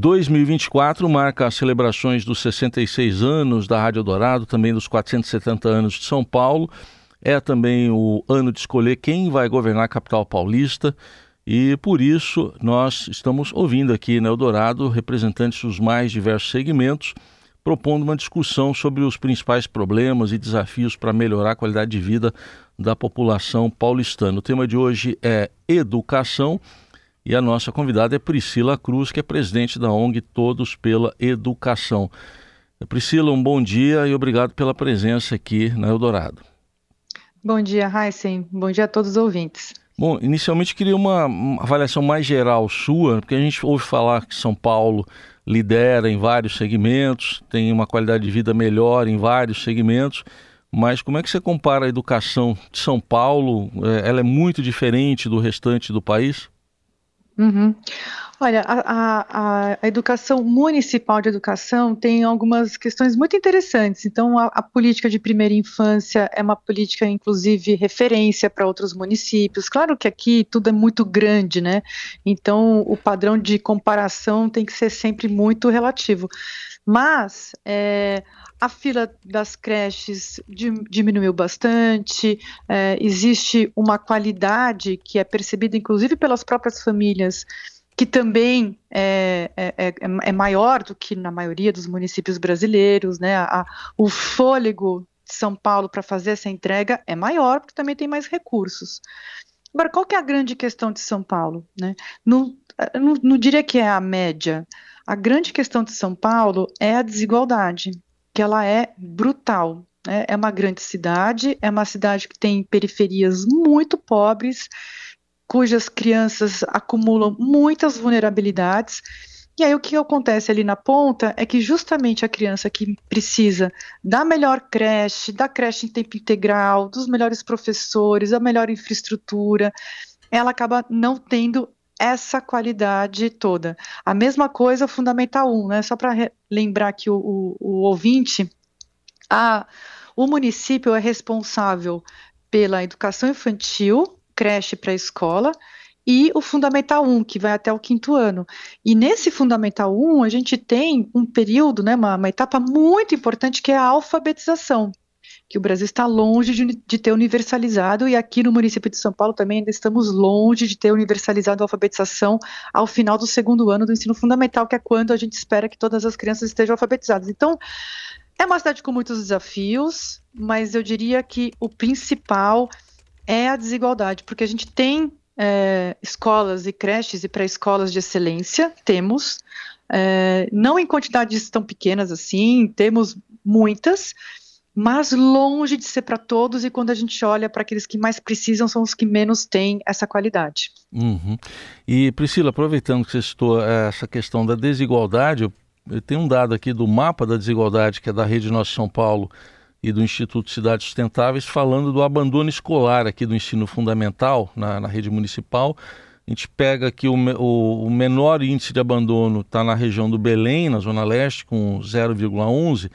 2024 marca as celebrações dos 66 anos da Rádio Dourado, também dos 470 anos de São Paulo. É também o ano de escolher quem vai governar a capital paulista. E por isso nós estamos ouvindo aqui na Eldorado representantes dos mais diversos segmentos propondo uma discussão sobre os principais problemas e desafios para melhorar a qualidade de vida da população paulistana. O tema de hoje é educação e a nossa convidada é Priscila Cruz, que é presidente da ONG Todos pela Educação. Priscila, um bom dia e obrigado pela presença aqui na Eldorado. Bom dia, Heisen. Bom dia a todos os ouvintes. Bom, inicialmente queria uma avaliação mais geral sua, porque a gente ouve falar que São Paulo lidera em vários segmentos, tem uma qualidade de vida melhor em vários segmentos, mas como é que você compara a educação de São Paulo? É, ela é muito diferente do restante do país? Uhum. Olha, a, a, a, educação municipal de educação tem algumas questões muito interessantes. Então, a, a, política de primeira infância é uma política, inclusive, referência para outros municípios. Claro que aqui tudo é muito grande, né? Então, o padrão de comparação tem que ser sempre muito relativo. Mas, é, a fila das creches diminuiu bastante, é, existe uma qualidade que é percebida, inclusive, pelas próprias famílias, que também é, é, é, é maior do que na maioria dos municípios brasileiros, né? A, o fôlego de São Paulo para fazer essa entrega é maior, porque também tem mais recursos. Agora, qual que é a grande questão de São Paulo? Né? Não, não, não diria que é a média. A grande questão de São Paulo é a desigualdade que ela é brutal. Né? É uma grande cidade, é uma cidade que tem periferias muito pobres, cujas crianças acumulam muitas vulnerabilidades. E aí o que acontece ali na ponta é que justamente a criança que precisa da melhor creche, da creche em tempo integral, dos melhores professores, da melhor infraestrutura, ela acaba não tendo essa qualidade toda. A mesma coisa Fundamental 1, né? Só para lembrar que o, o, o ouvinte, a, o município é responsável pela educação infantil, creche pré-escola, e o Fundamental 1, que vai até o quinto ano. E nesse Fundamental 1, a gente tem um período, né, uma, uma etapa muito importante que é a alfabetização que o Brasil está longe de, de, ter universalizado, e aqui no município de São Paulo também ainda estamos longe de ter universalizado a alfabetização ao final do segundo ano do ensino fundamental, que é quando a gente espera que todas as crianças estejam alfabetizadas. Então, é uma cidade com muitos desafios, mas eu diria que o principal é a desigualdade, porque a gente tem é, escolas e creches e pré-escolas de excelência, temos, é, não em quantidades tão pequenas assim, temos muitas, mas longe de ser para todos, e quando a gente olha para aqueles que mais precisam, são os que menos têm essa qualidade. Uhum. E Priscila, aproveitando que você citou eh, essa questão da desigualdade, eu tenho um dado aqui do mapa da desigualdade, que é da Rede Nossa São Paulo e do Instituto Cidades Sustentáveis, falando do abandono escolar aqui do ensino fundamental na, na rede municipal. A gente pega aqui o, o, o menor índice de abandono está na região do Belém, na Zona Leste, com 0,11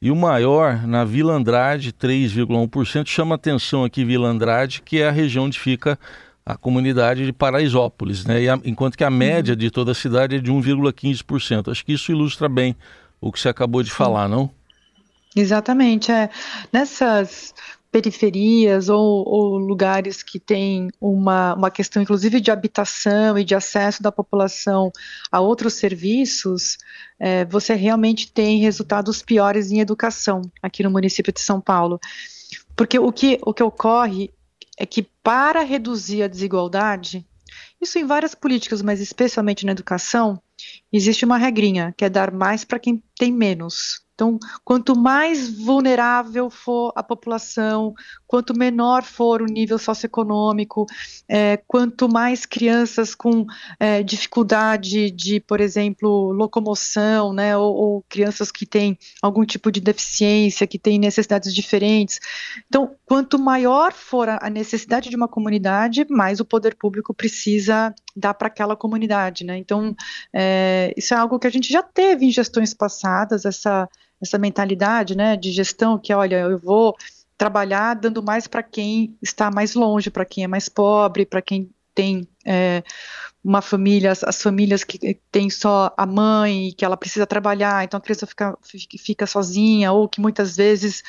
e o maior na Vila Andrade, 3,1%. Chama atenção aqui Vila Andrade, que é a região onde fica a comunidade de Paraisópolis, né? A, enquanto que a média de toda a cidade é de 1,15%. Acho que isso ilustra bem o que você acabou de falar, não? Exatamente, é. Nessas periferias ou, ou, lugares que têm uma, uma questão, inclusive, de habitação e de acesso da população a outros serviços, é, você realmente tem resultados piores em educação aqui no município de São Paulo. Porque o que, o que ocorre é que, para reduzir a desigualdade, isso em várias políticas, mas especialmente na educação, existe uma regrinha, que é dar mais para quem tem menos. Então, quanto mais vulnerável for a população, quanto menor for o nível socioeconômico, é, quanto mais crianças com é, dificuldade de, por exemplo, locomoção, né, ou, ou, crianças que têm algum tipo de deficiência, que têm necessidades diferentes. Então, quanto maior for a necessidade de uma comunidade, mais o poder público precisa dar para aquela comunidade, né? Então, é, isso é algo que a gente já teve em gestões passadas, essa essa mentalidade né, de gestão que, olha, eu vou trabalhar dando mais para quem está mais longe, para quem é mais pobre, para quem tem é, uma família, as, as, famílias que tem só a mãe, que ela precisa trabalhar, então a criança fica, fica sozinha, ou que muitas vezes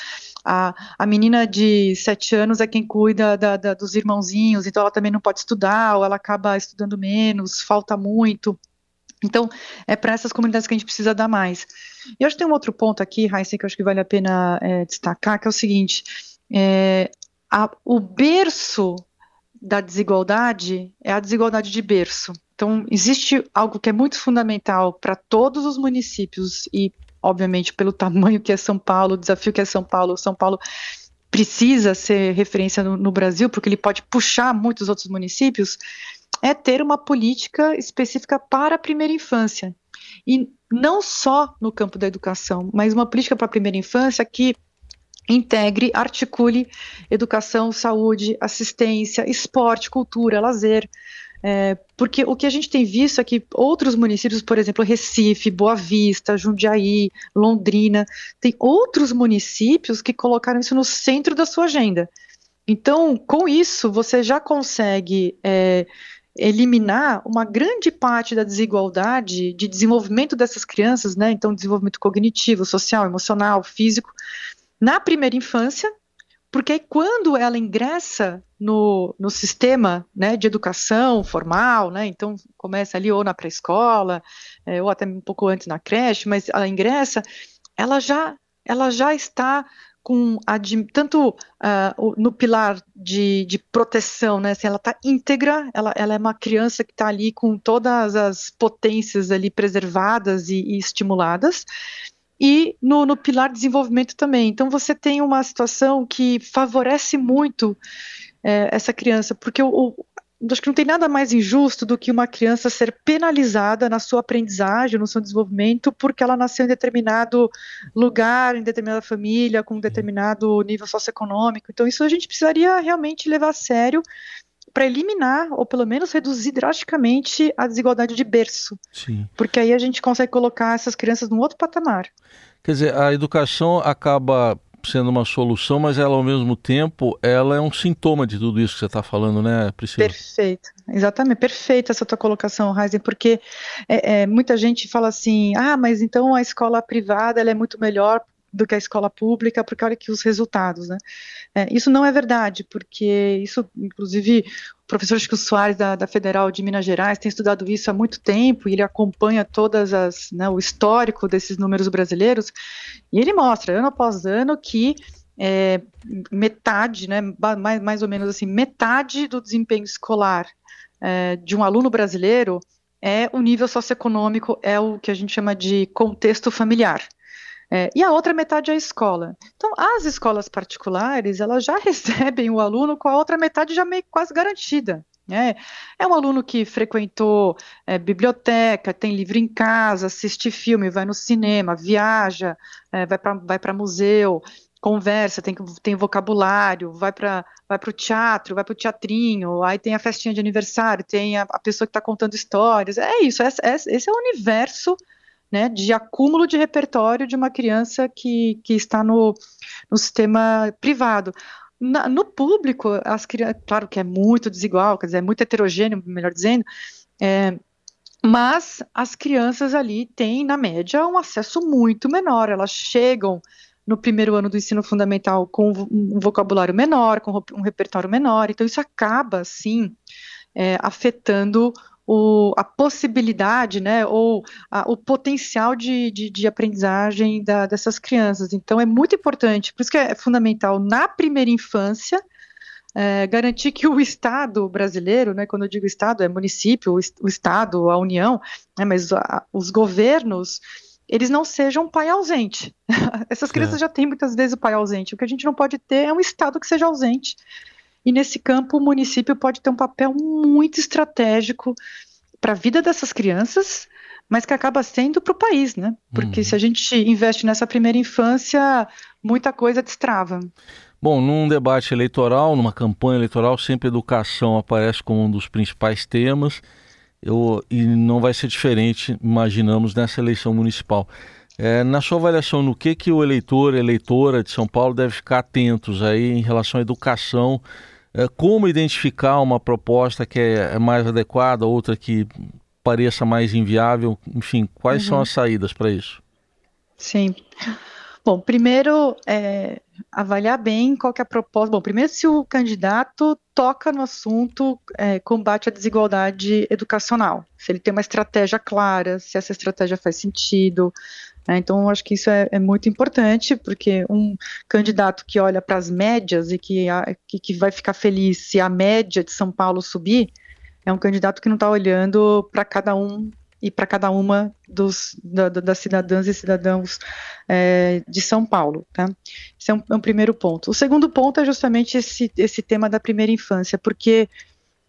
a, a menina de sete anos é quem cuida da, da, dos irmãozinhos, então ela também não pode estudar, ou ela acaba estudando menos, falta muito. Então, é para essas comunidades que a gente precisa dar mais. E acho que tem um outro ponto aqui, Raíssa, que eu acho que vale a pena é, destacar, que é o seguinte: é, a, o berço da desigualdade é a desigualdade de berço. Então, existe algo que é muito fundamental para todos os municípios e, obviamente, pelo tamanho que é São Paulo, o desafio que é São Paulo. São Paulo precisa ser referência no, no Brasil, porque ele pode puxar muitos outros municípios, é ter uma política específica para a primeira infância. E não só no campo da educação, mas uma política para a primeira infância que integre, articule educação, saúde, assistência, esporte, cultura, lazer. É, porque o que a gente tem visto é que outros municípios, por exemplo, Recife, Boa Vista, Jundiaí, Londrina, tem outros municípios que colocaram isso no centro da sua agenda. Então, com isso, você já consegue é, eliminar uma grande parte da desigualdade de desenvolvimento dessas crianças, né? Então, desenvolvimento cognitivo, social, emocional, físico, na primeira infância, porque quando ela ingressa no, no sistema né, de educação formal, né, então começa ali ou na pré-escola, é, ou até um pouco antes na creche, mas ela ingressa, ela já, ela já está com a tanto uh, no pilar de, de proteção, né? Assim, ela está íntegra, ela, ela é uma criança que está ali com todas as potências ali preservadas e, e estimuladas, e no, no pilar desenvolvimento também. Então você tem uma situação que favorece muito é, essa criança, porque o, o, acho que não tem nada mais injusto do que uma criança ser penalizada na sua aprendizagem, no seu desenvolvimento, porque ela nasceu em determinado lugar, em determinada família, com um determinado nível socioeconômico. Então, isso a gente precisaria realmente levar a sério para eliminar, ou pelo menos reduzir drasticamente, a desigualdade de berço. Sim. Porque aí a gente consegue colocar essas crianças num outro patamar. Quer dizer, a educação acaba sendo uma solução, mas ela ao mesmo tempo ela é um sintoma de tudo isso que você está falando, né, Priscila? Perfeito, exatamente, perfeita essa tua colocação, Heisen, porque é, é, muita gente fala assim, ah, mas então a escola privada ela é muito melhor do que a escola pública, porque olha que os resultados, né? É, isso não é verdade, porque isso, inclusive, o professor Chico Soares da, da, Federal de Minas Gerais tem estudado isso há muito tempo e ele acompanha todas as, né, o histórico desses números brasileiros e ele mostra, ano após ano, que é, metade, né, mais, mais ou menos assim, metade do desempenho escolar é, de um aluno brasileiro é o nível socioeconômico, é o que a gente chama de contexto familiar. É, e a outra metade é a escola. Então, as escolas particulares, elas já recebem o aluno com a outra metade já meio quase garantida. É, é um aluno que frequentou é, biblioteca, tem livro em casa, assiste filme, vai no cinema, viaja, é, vai para vai museu, conversa, tem, tem vocabulário, vai para vai o teatro, vai para o teatrinho, aí tem a festinha de aniversário, tem a, a pessoa que está contando histórias. É isso, esse, esse é o universo né, de acúmulo de repertório de uma criança que, que está no, no sistema privado. Na, no público, as crianças, claro que é muito desigual, quer dizer, é muito heterogêneo, melhor dizendo, é, mas as crianças ali têm, na média, um acesso muito menor, elas chegam no primeiro ano do ensino fundamental com um vocabulário menor, com um repertório menor, então isso acaba, sim, é, afetando o, a possibilidade, né, ou a, o potencial de, de, de aprendizagem da, dessas crianças. Então, é muito importante, por isso que é fundamental na primeira infância. É, garantir que o Estado brasileiro, né, quando eu digo Estado, é município, o, o Estado, a União, né, mas a, os governos, eles não sejam pai ausente. Essas crianças é. já têm muitas vezes o pai ausente. O que a gente não pode ter é um Estado que seja ausente e nesse campo, o município pode ter um papel muito estratégico para a vida dessas crianças, mas que acaba sendo para o país, né? Porque uhum. se a gente investe nessa primeira infância, muita coisa destrava. Bom, num debate eleitoral, numa campanha eleitoral, sempre educação aparece como um dos principais temas. Eu, e não vai ser diferente, imaginamos, nessa eleição municipal. É, na sua avaliação, no que, que o eleitor, eleitora de São Paulo deve ficar atentos aí em relação à educação como identificar uma proposta que é, é mais adequada, outra que pareça mais inviável? Enfim, quais uhum. são as saídas para isso? Sim. Bom, primeiro, é, avaliar bem qual que é a proposta. Bom, primeiro, se o candidato toca no assunto é, combate à desigualdade educacional, se ele tem uma estratégia clara, se essa estratégia faz sentido. Né? Então, acho que isso é, é, muito importante, porque um candidato que olha para as médias e que, a, que, que vai ficar feliz se a média de São Paulo subir, é um candidato que não está olhando para cada um e para cada uma dos, da, das cidadãs e cidadãos é, de São Paulo. Tá? Esse é um, é um, primeiro ponto. O segundo ponto é justamente esse, esse tema da primeira infância, porque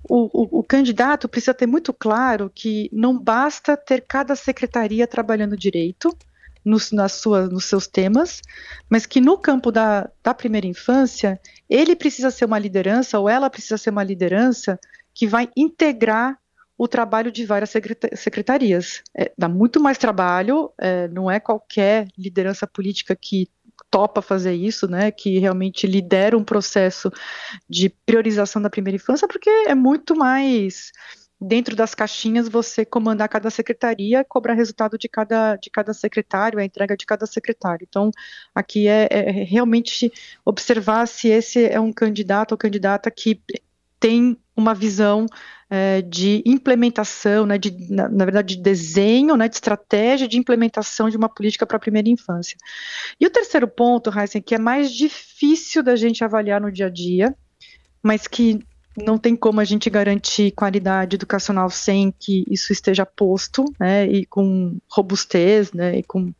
o, o, o, candidato precisa ter muito claro que não basta ter cada secretaria trabalhando direito nos, suas, nos seus temas, mas que no campo da, da primeira infância, ele precisa ser uma liderança, ou ela precisa ser uma liderança que vai integrar o trabalho de várias secretarias. É, dá muito mais trabalho, é, não é qualquer liderança política que topa fazer isso, né, que realmente lidera um processo de priorização da primeira infância, porque é muito mais dentro das caixinhas você comandar cada secretaria, cobrar resultado de cada, de cada secretário, a entrega de cada secretário. Então, aqui é, é realmente observar se esse é um candidato ou candidata que tem uma visão é, de implementação, né, de, na, na, verdade, de desenho, né, de estratégia de implementação de uma política para a primeira infância. E o terceiro ponto, Heisen, que é mais difícil da gente avaliar no dia a dia, mas que não tem como a gente garantir qualidade educacional sem que isso esteja posto, né, e com robustez, né, e com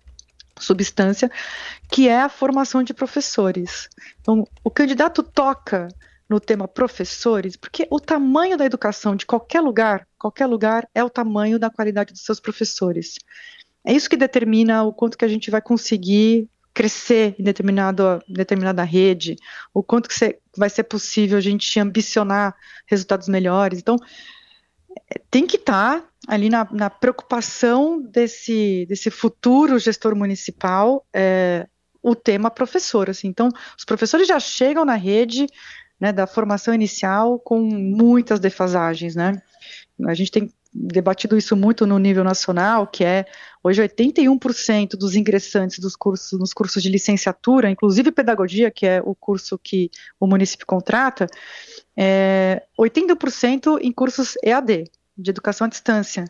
substância, que é a formação de professores. Então, o candidato toca no tema professores, porque o tamanho da educação de qualquer lugar, qualquer lugar é o tamanho da qualidade dos seus professores. É isso que determina o quanto que a gente vai conseguir crescer em determinado, determinada rede, o quanto que ser, vai ser possível a gente ambicionar resultados melhores. Então, é, tem que estar tá ali na, na, preocupação desse, desse futuro gestor municipal é, o tema professor. Assim. Então, os professores já chegam na rede né, da formação inicial com muitas defasagens, né? A gente tem debatido isso muito no nível nacional, que é hoje 81% dos ingressantes dos cursos, nos cursos de licenciatura, inclusive pedagogia, que é o curso que o município contrata, é 80% em cursos EAD, de educação à distância.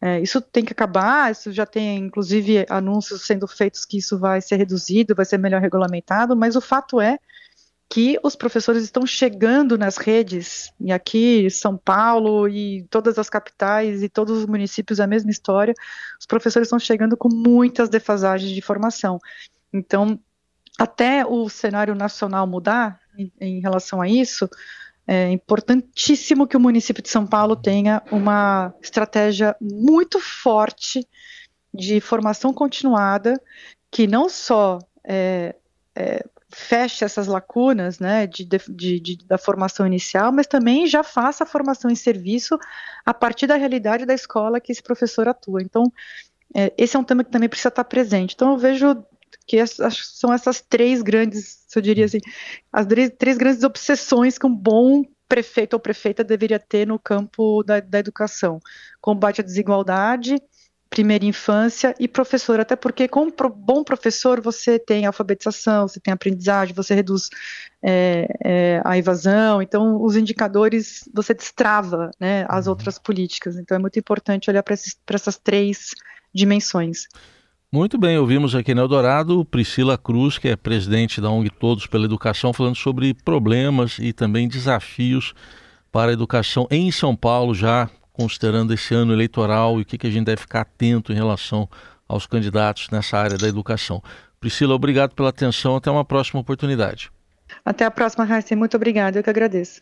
É, isso tem que acabar, isso já tem, inclusive, anúncios sendo feitos que isso vai ser reduzido, vai ser melhor regulamentado, mas o fato é que os professores estão chegando nas redes, e aqui São Paulo e todas as capitais e todos os municípios a mesma história, os professores estão chegando com muitas defasagens de formação. Então, até o cenário nacional mudar em, em relação a isso, é importantíssimo que o município de São Paulo tenha uma estratégia muito forte de formação continuada, que não só é, é, feche essas lacunas né, de, de, de, da formação inicial, mas também já faça a formação em serviço a partir da realidade da escola que esse professor atua. Então, é, esse é um tema que também precisa estar presente. Então, eu vejo que são essas três grandes, eu diria assim, as três, três grandes obsessões que um bom prefeito ou prefeita deveria ter no campo da, da educação: combate à desigualdade, primeira infância e professor, até porque com um bom professor você tem alfabetização, você tem aprendizagem, você reduz é, é, a evasão, então os indicadores você destrava né, as uhum. outras políticas, então é muito importante olhar para essas três dimensões. Muito bem, ouvimos aqui no Eldorado Priscila Cruz, que é presidente da ONG Todos pela Educação, falando sobre problemas e também desafios para a educação em São Paulo, já considerando esse ano eleitoral e o que, que a gente deve ficar atento em relação aos candidatos nessa área da educação. Priscila, obrigado pela atenção. Até uma próxima oportunidade. Até a próxima, Raíssa. Muito obrigada. Eu que agradeço.